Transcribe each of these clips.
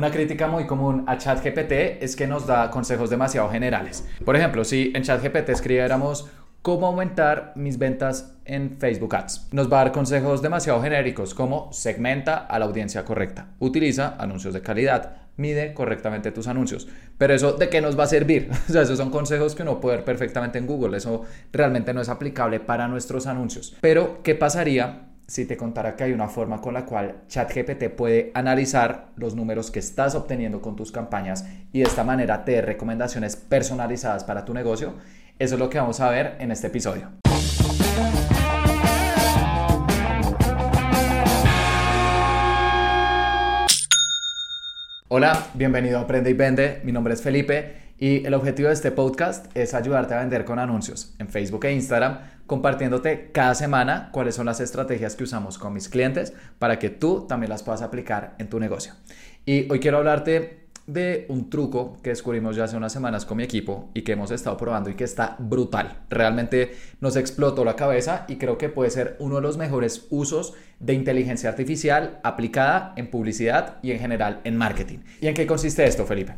Una crítica muy común a ChatGPT es que nos da consejos demasiado generales. Por ejemplo, si en ChatGPT escribiéramos cómo aumentar mis ventas en Facebook Ads. Nos va a dar consejos demasiado genéricos como segmenta a la audiencia correcta, utiliza anuncios de calidad, mide correctamente tus anuncios. Pero eso de qué nos va a servir? O sea, esos son consejos que uno puede ver perfectamente en Google, eso realmente no es aplicable para nuestros anuncios. Pero, ¿qué pasaría si te contara que hay una forma con la cual ChatGPT puede analizar los números que estás obteniendo con tus campañas y de esta manera te dé recomendaciones personalizadas para tu negocio? Eso es lo que vamos a ver en este episodio. Hola, bienvenido a Aprende y Vende. Mi nombre es Felipe y el objetivo de este podcast es ayudarte a vender con anuncios en Facebook e Instagram, compartiéndote cada semana cuáles son las estrategias que usamos con mis clientes para que tú también las puedas aplicar en tu negocio. Y hoy quiero hablarte de un truco que descubrimos ya hace unas semanas con mi equipo y que hemos estado probando y que está brutal. Realmente nos explotó la cabeza y creo que puede ser uno de los mejores usos de inteligencia artificial aplicada en publicidad y en general en marketing. ¿Y en qué consiste esto, Felipe?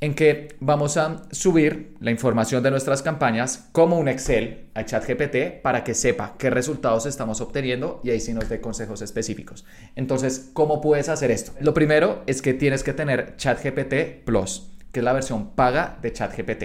En que vamos a subir la información de nuestras campañas como un Excel a ChatGPT para que sepa qué resultados estamos obteniendo y ahí sí nos dé consejos específicos. Entonces, ¿cómo puedes hacer esto? Lo primero es que tienes que tener ChatGPT Plus, que es la versión paga de ChatGPT.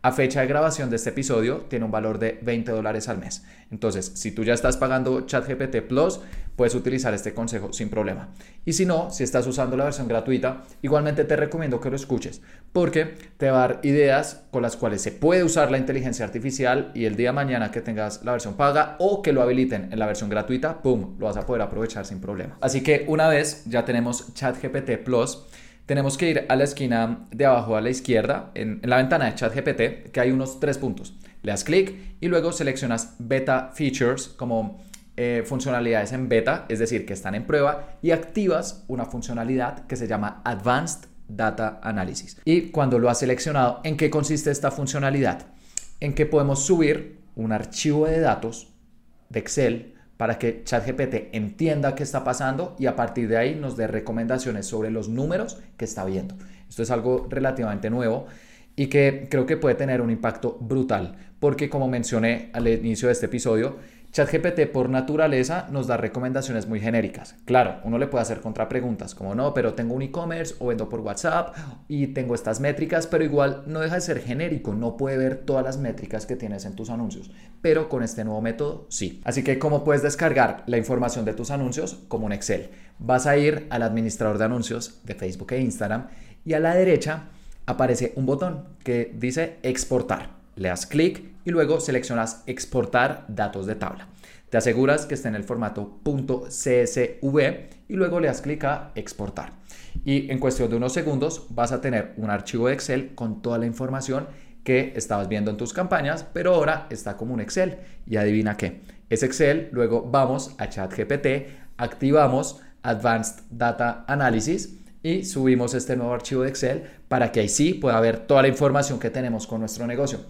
A fecha de grabación de este episodio tiene un valor de 20 dólares al mes. Entonces, si tú ya estás pagando ChatGPT Plus, puedes utilizar este consejo sin problema. Y si no, si estás usando la versión gratuita, igualmente te recomiendo que lo escuches porque te va a dar ideas con las cuales se puede usar la inteligencia artificial y el día de mañana que tengas la versión paga o que lo habiliten en la versión gratuita, ¡pum!, lo vas a poder aprovechar sin problema. Así que una vez ya tenemos ChatGPT Plus, tenemos que ir a la esquina de abajo a la izquierda, en, la ventana de ChatGPT, que hay unos tres puntos. Le das clic y luego seleccionas Beta Features como eh, funcionalidades en beta, es decir, que están en prueba, y activas una funcionalidad que se llama Advanced Data Analysis. Y cuando lo has seleccionado, ¿en qué consiste esta funcionalidad? En que podemos subir un archivo de datos de Excel para que ChatGPT entienda qué está pasando y a partir de ahí nos dé recomendaciones sobre los números que está viendo. Esto es algo relativamente nuevo y que creo que puede tener un impacto brutal, porque como mencioné al inicio de este episodio, ChatGPT por naturaleza nos da recomendaciones muy genéricas. Claro, uno le puede hacer contrapreguntas como no, pero tengo un e-commerce o vendo por WhatsApp y tengo estas métricas, pero igual no deja de ser genérico, no puede ver todas las métricas que tienes en tus anuncios. Pero con este nuevo método sí. Así que ¿cómo puedes descargar la información de tus anuncios? Como un Excel. Vas a ir al administrador de anuncios de Facebook e Instagram y a la derecha aparece un botón que dice exportar le das clic y luego seleccionas exportar datos de tabla. Te aseguras que esté en el formato .csv y luego le das clic a exportar. Y en cuestión de unos segundos vas a tener un archivo de Excel con toda la información que estabas viendo en tus campañas, pero ahora está como un Excel. Y adivina qué, es Excel, luego vamos a ChatGPT, activamos Advanced Data Analysis y subimos este nuevo archivo de Excel para que ahí sí pueda ver toda la información que tenemos con nuestro negocio.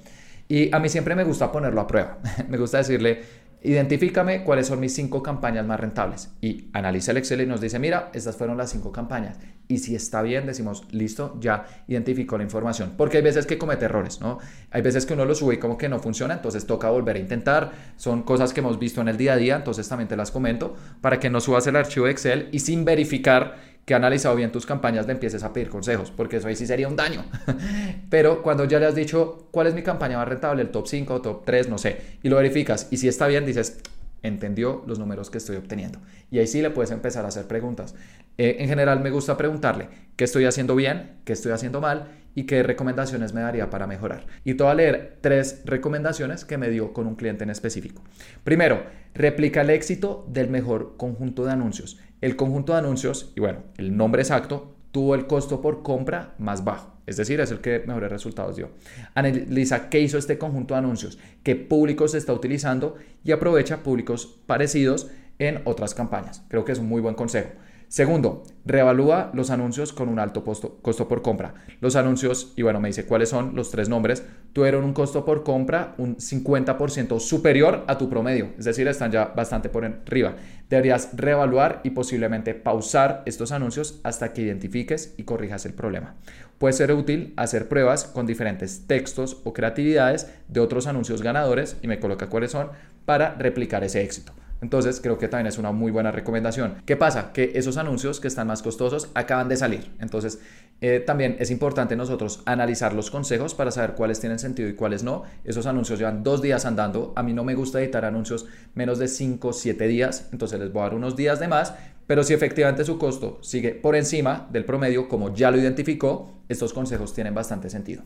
Y a mí siempre me gusta ponerlo a prueba. me gusta decirle, identifícame cuáles son mis cinco campañas más rentables. Y analiza el Excel y nos dice, mira, estas fueron las cinco campañas. Y si está bien, decimos, listo, ya identificó la información. Porque hay veces que comete errores, ¿no? Hay veces que uno lo sube y como que no funciona, entonces toca volver a intentar. Son cosas que hemos visto en el día a día, entonces también te las comento para que no subas el archivo de Excel y sin verificar que ha analizado bien tus campañas le empieces a pedir consejos, porque eso ahí sí sería un daño. Pero cuando ya le has dicho cuál es mi campaña más rentable, el top 5, top 3, no sé, y lo verificas, y si está bien, dices, entendió los números que estoy obteniendo. Y ahí sí le puedes empezar a hacer preguntas. Eh, en general me gusta preguntarle qué estoy haciendo bien, qué estoy haciendo mal y qué recomendaciones me daría para mejorar. Y te voy a leer tres recomendaciones que me dio con un cliente en específico. Primero, replica el éxito del mejor conjunto de anuncios. El conjunto de anuncios, y bueno, el nombre exacto, tuvo el costo por compra más bajo. Es decir, es el que mejores resultados dio. Analiza qué hizo este conjunto de anuncios, qué públicos está utilizando y aprovecha públicos parecidos en otras campañas. Creo que es un muy buen consejo. Segundo, reevalúa los anuncios con un alto costo por compra. Los anuncios, y bueno, me dice cuáles son los tres nombres, tuvieron un costo por compra un 50% superior a tu promedio, es decir, están ya bastante por arriba. Deberías reevaluar y posiblemente pausar estos anuncios hasta que identifiques y corrijas el problema. Puede ser útil hacer pruebas con diferentes textos o creatividades de otros anuncios ganadores y me coloca cuáles son para replicar ese éxito. Entonces creo que también es una muy buena recomendación. ¿Qué pasa? Que esos anuncios que están más costosos acaban de salir. Entonces eh, también es importante nosotros analizar los consejos para saber cuáles tienen sentido y cuáles no. Esos anuncios llevan dos días andando. A mí no me gusta editar anuncios menos de 5 o 7 días. Entonces les voy a dar unos días de más. Pero si efectivamente su costo sigue por encima del promedio, como ya lo identificó, estos consejos tienen bastante sentido.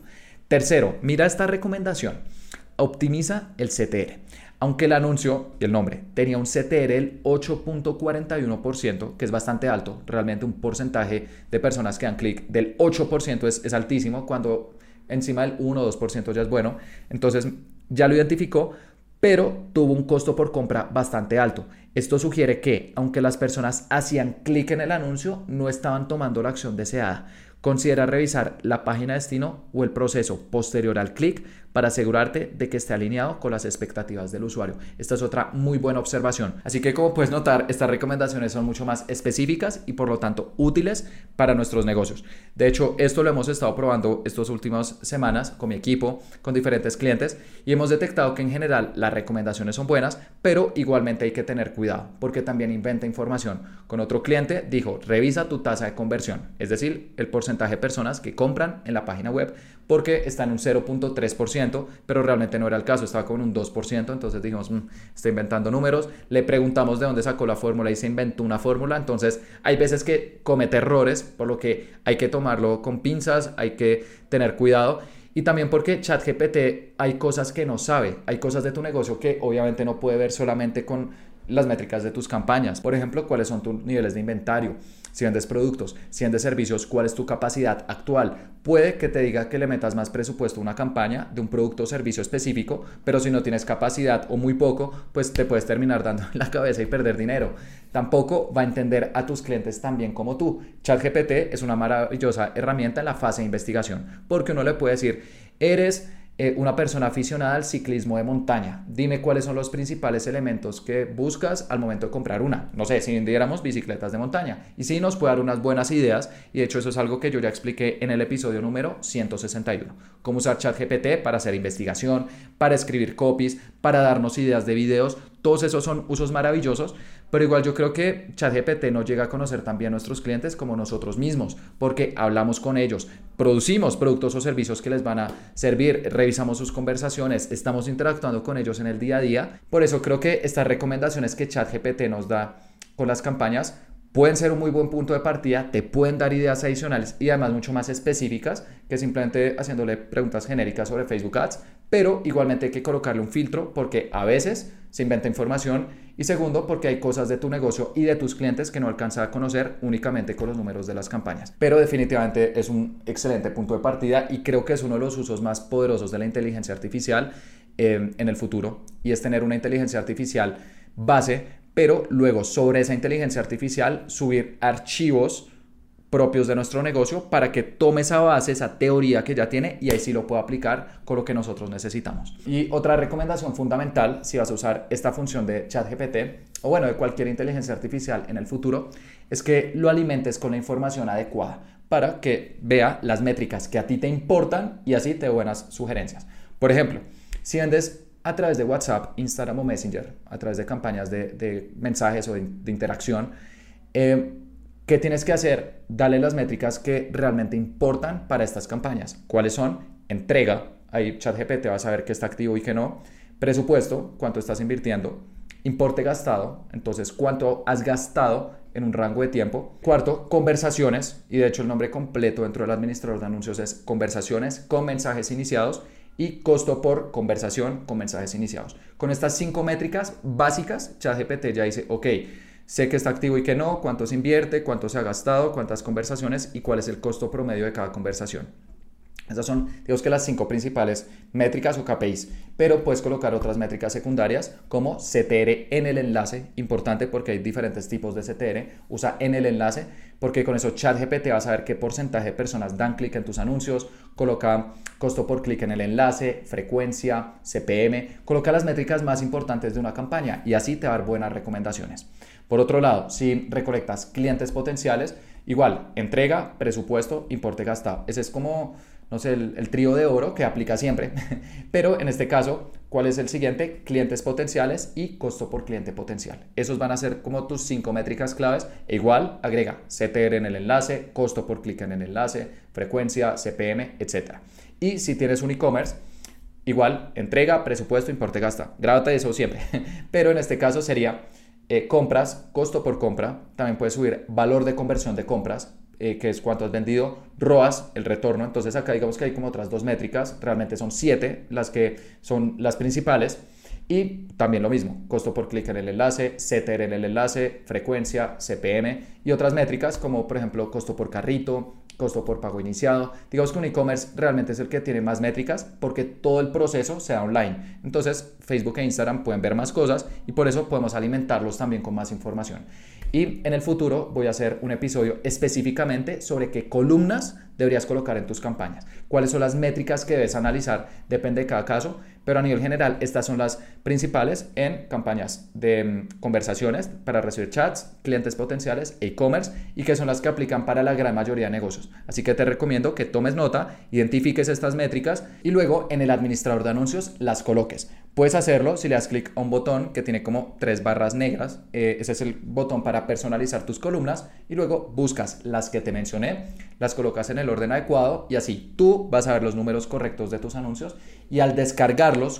Tercero, mira esta recomendación. Optimiza el CTR. Aunque el anuncio y el nombre tenía un CTR del 8.41%, que es bastante alto, realmente un porcentaje de personas que dan clic del 8% es, es altísimo, cuando encima del 1 o 2% ya es bueno. Entonces ya lo identificó, pero tuvo un costo por compra bastante alto. Esto sugiere que, aunque las personas hacían clic en el anuncio, no estaban tomando la acción deseada. Considera revisar la página de destino o el proceso posterior al clic para asegurarte de que esté alineado con las expectativas del usuario. Esta es otra muy buena observación. Así que como puedes notar, estas recomendaciones son mucho más específicas y por lo tanto útiles para nuestros negocios. De hecho, esto lo hemos estado probando estas últimas semanas con mi equipo, con diferentes clientes y hemos detectado que en general las recomendaciones son buenas, pero igualmente hay que tener cuidado porque también inventa información. Con otro cliente dijo, revisa tu tasa de conversión, es decir, el porcentaje de personas que compran en la página web porque está en un 0.3%, pero realmente no era el caso, estaba con un 2%, entonces dijimos, mm, está inventando números, le preguntamos de dónde sacó la fórmula y se inventó una fórmula, entonces hay veces que comete errores, por lo que hay que tomarlo con pinzas, hay que tener cuidado. Y también porque ChatGPT hay cosas que no sabe, hay cosas de tu negocio que obviamente no puede ver solamente con las métricas de tus campañas. Por ejemplo, cuáles son tus niveles de inventario, si vendes productos, si vendes servicios, cuál es tu capacidad actual. Puede que te diga que le metas más presupuesto a una campaña de un producto o servicio específico, pero si no tienes capacidad o muy poco, pues te puedes terminar dando en la cabeza y perder dinero. Tampoco va a entender a tus clientes tan bien como tú. ChatGPT es una maravillosa herramienta en la fase de investigación, porque uno le puede decir, eres eh, una persona aficionada al ciclismo de montaña. Dime cuáles son los principales elementos que buscas al momento de comprar una. No sé, si vendiéramos bicicletas de montaña. Y sí nos puede dar unas buenas ideas. Y de hecho eso es algo que yo ya expliqué en el episodio número 161. Cómo usar ChatGPT para hacer investigación, para escribir copies, para darnos ideas de videos. Todos esos son usos maravillosos, pero igual yo creo que ChatGPT no llega a conocer también a nuestros clientes como nosotros mismos, porque hablamos con ellos, producimos productos o servicios que les van a servir, revisamos sus conversaciones, estamos interactuando con ellos en el día a día. Por eso creo que estas recomendaciones que ChatGPT nos da con las campañas pueden ser un muy buen punto de partida, te pueden dar ideas adicionales y además mucho más específicas que simplemente haciéndole preguntas genéricas sobre Facebook Ads, pero igualmente hay que colocarle un filtro porque a veces se inventa información y segundo porque hay cosas de tu negocio y de tus clientes que no alcanza a conocer únicamente con los números de las campañas. Pero definitivamente es un excelente punto de partida y creo que es uno de los usos más poderosos de la inteligencia artificial eh, en el futuro y es tener una inteligencia artificial base pero luego sobre esa inteligencia artificial subir archivos propios de nuestro negocio para que tome esa base, esa teoría que ya tiene y ahí sí lo pueda aplicar con lo que nosotros necesitamos. Y otra recomendación fundamental, si vas a usar esta función de ChatGPT o bueno, de cualquier inteligencia artificial en el futuro, es que lo alimentes con la información adecuada para que vea las métricas que a ti te importan y así te dé buenas sugerencias. Por ejemplo, si vendes a través de WhatsApp, Instagram o Messenger, a través de campañas de, mensajes o de, interacción, eh, ¿qué tienes que hacer? Dale las métricas que realmente importan para estas campañas. ¿Cuáles son? Entrega, ahí ChatGPT va a saber qué está activo y qué no. Presupuesto, cuánto estás invirtiendo. Importe gastado, entonces cuánto has gastado en un rango de tiempo. Cuarto, conversaciones, y de hecho el nombre completo dentro del administrador de anuncios es conversaciones con mensajes iniciados y costo por conversación con mensajes iniciados. Con estas cinco métricas básicas, ChatGPT ya dice, ok, sé que está activo y que no, cuánto se invierte, cuánto se ha gastado, cuántas conversaciones y cuál es el costo promedio de cada conversación. Esas son, digamos que las cinco principales métricas o KPIs, pero puedes colocar otras métricas secundarias como CTR en el enlace, importante porque hay diferentes tipos de CTR, usa en el enlace porque con eso ChatGPT va a saber qué porcentaje de personas dan clic en tus anuncios, coloca costo por clic en el enlace, frecuencia, CPM, coloca las métricas más importantes de una campaña y así te va a dar buenas recomendaciones. Por otro lado, si recolectas clientes potenciales, igual, entrega, presupuesto, importe gastado. Ese es como no sé, el, trío de oro que aplica siempre. Pero en este caso, ¿cuál es el siguiente? Clientes potenciales y costo por cliente potencial. Esos van a ser como tus cinco métricas claves. E igual, agrega CTR en el enlace, costo por clic en el enlace, frecuencia, CPM, etc. Y si tienes un e-commerce, igual, entrega, presupuesto, importe, gasta. Grábate eso siempre. Pero en este caso sería eh, compras, costo por compra. También puedes subir valor de conversión de compras eh, que es cuánto has vendido, ROAS, el retorno. Entonces acá digamos que hay como otras dos métricas, realmente son siete las que son las principales. Y también lo mismo, costo por clic en el enlace, CTR en el enlace, frecuencia, CPM y otras métricas como por ejemplo costo por carrito, costo por pago iniciado. Digamos que un e-commerce realmente es el que tiene más métricas porque todo el proceso se da online. Entonces Facebook e Instagram pueden ver más cosas y por eso podemos alimentarlos también con más información. Y en el futuro voy a hacer un episodio específicamente sobre qué columnas deberías colocar en tus campañas, cuáles son las métricas que debes analizar, depende de cada caso, pero a nivel general estas son las principales en campañas de mm, conversaciones para recibir chats, clientes potenciales, e-commerce y que son las que aplican para la gran mayoría de negocios. Así que te recomiendo que tomes nota, identifiques estas métricas y luego en el administrador de anuncios las coloques. Puedes hacerlo si le das clic a un botón que tiene como tres barras negras. Eh, ese es el botón para personalizar tus columnas y luego buscas las que te mencioné, las colocas en el orden adecuado y así tú vas a ver los números correctos de tus anuncios y al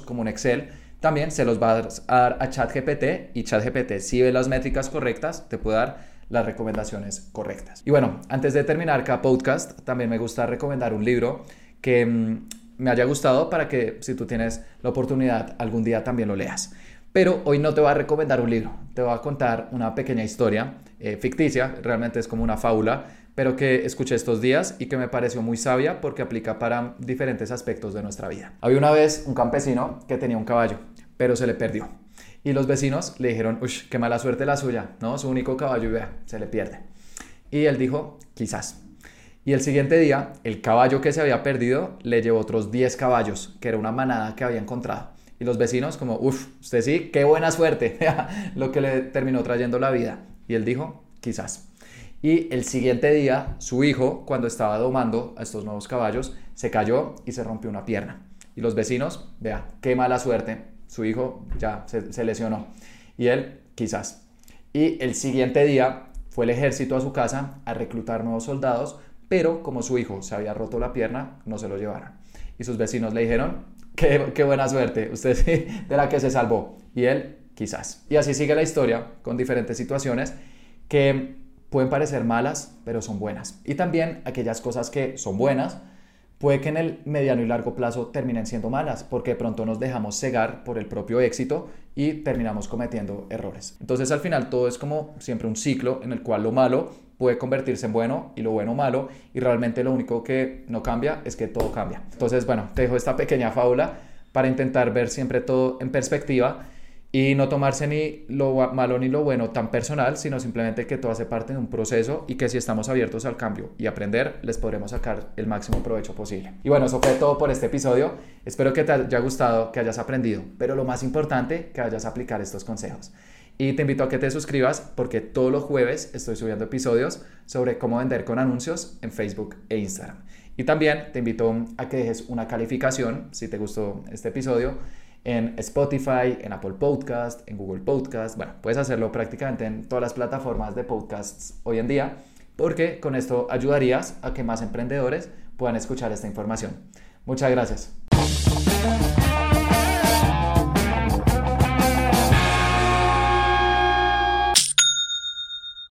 como un Excel también se los vas a dar a ChatGPT y ChatGPT si ve las métricas correctas te puede dar las recomendaciones correctas. Y bueno, antes de terminar cada podcast también me gusta recomendar un libro que mm, me haya gustado para que si tú tienes la oportunidad algún día también lo leas. Pero hoy no te voy a recomendar un libro, te voy a contar una pequeña historia eh, ficticia, realmente es como una fábula, pero que escuché estos días y que me pareció muy sabia porque aplica para diferentes aspectos de nuestra vida. Había una vez un campesino que tenía un caballo, pero se le perdió. Y los vecinos le dijeron, uy, qué mala suerte la suya, ¿no? Su único caballo vea, se le pierde. Y él dijo, quizás. Y el siguiente día, el caballo que se había perdido le llevó otros 10 caballos, que era una manada que había encontrado. Y los vecinos como, uff, usted sí, qué buena suerte, lo que le terminó trayendo la vida. Y él dijo, quizás. Y el siguiente día, su hijo, cuando estaba domando a estos nuevos caballos, se cayó y se rompió una pierna. Y los vecinos, vea, qué mala suerte, su hijo ya se, se lesionó. Y él, quizás. Y el siguiente día fue el ejército a su casa a reclutar nuevos soldados pero como su hijo se había roto la pierna, no se lo llevaron. Y sus vecinos le dijeron, qué, qué buena suerte, usted sí, de la que se salvó. Y él, quizás. Y así sigue la historia con diferentes situaciones que pueden parecer malas, pero son buenas. Y también aquellas cosas que son buenas, puede que en el mediano y largo plazo terminen siendo malas, porque de pronto nos dejamos cegar por el propio éxito y terminamos cometiendo errores. Entonces al final todo es como siempre un ciclo en el cual lo malo puede convertirse en bueno y lo bueno malo y realmente lo único que no cambia es que todo cambia. Entonces bueno, te dejo esta pequeña fábula para intentar ver siempre todo en perspectiva y no tomarse ni lo malo ni lo bueno tan personal, sino simplemente que todo hace parte de un proceso y que si estamos abiertos al cambio y aprender, les podremos sacar el máximo provecho posible. Y bueno, eso fue todo por este episodio. Espero que te haya gustado, que hayas aprendido, pero lo más importante, que vayas a aplicar estos consejos. Y te invito a que te suscribas porque todos los jueves estoy subiendo episodios sobre cómo vender con anuncios en Facebook e Instagram. Y también te invito a que dejes una calificación si te gustó este episodio en Spotify, en Apple Podcast, en Google Podcast. Bueno, puedes hacerlo prácticamente en todas las plataformas de podcasts hoy en día, porque con esto ayudarías a que más emprendedores puedan escuchar esta información. Muchas gracias.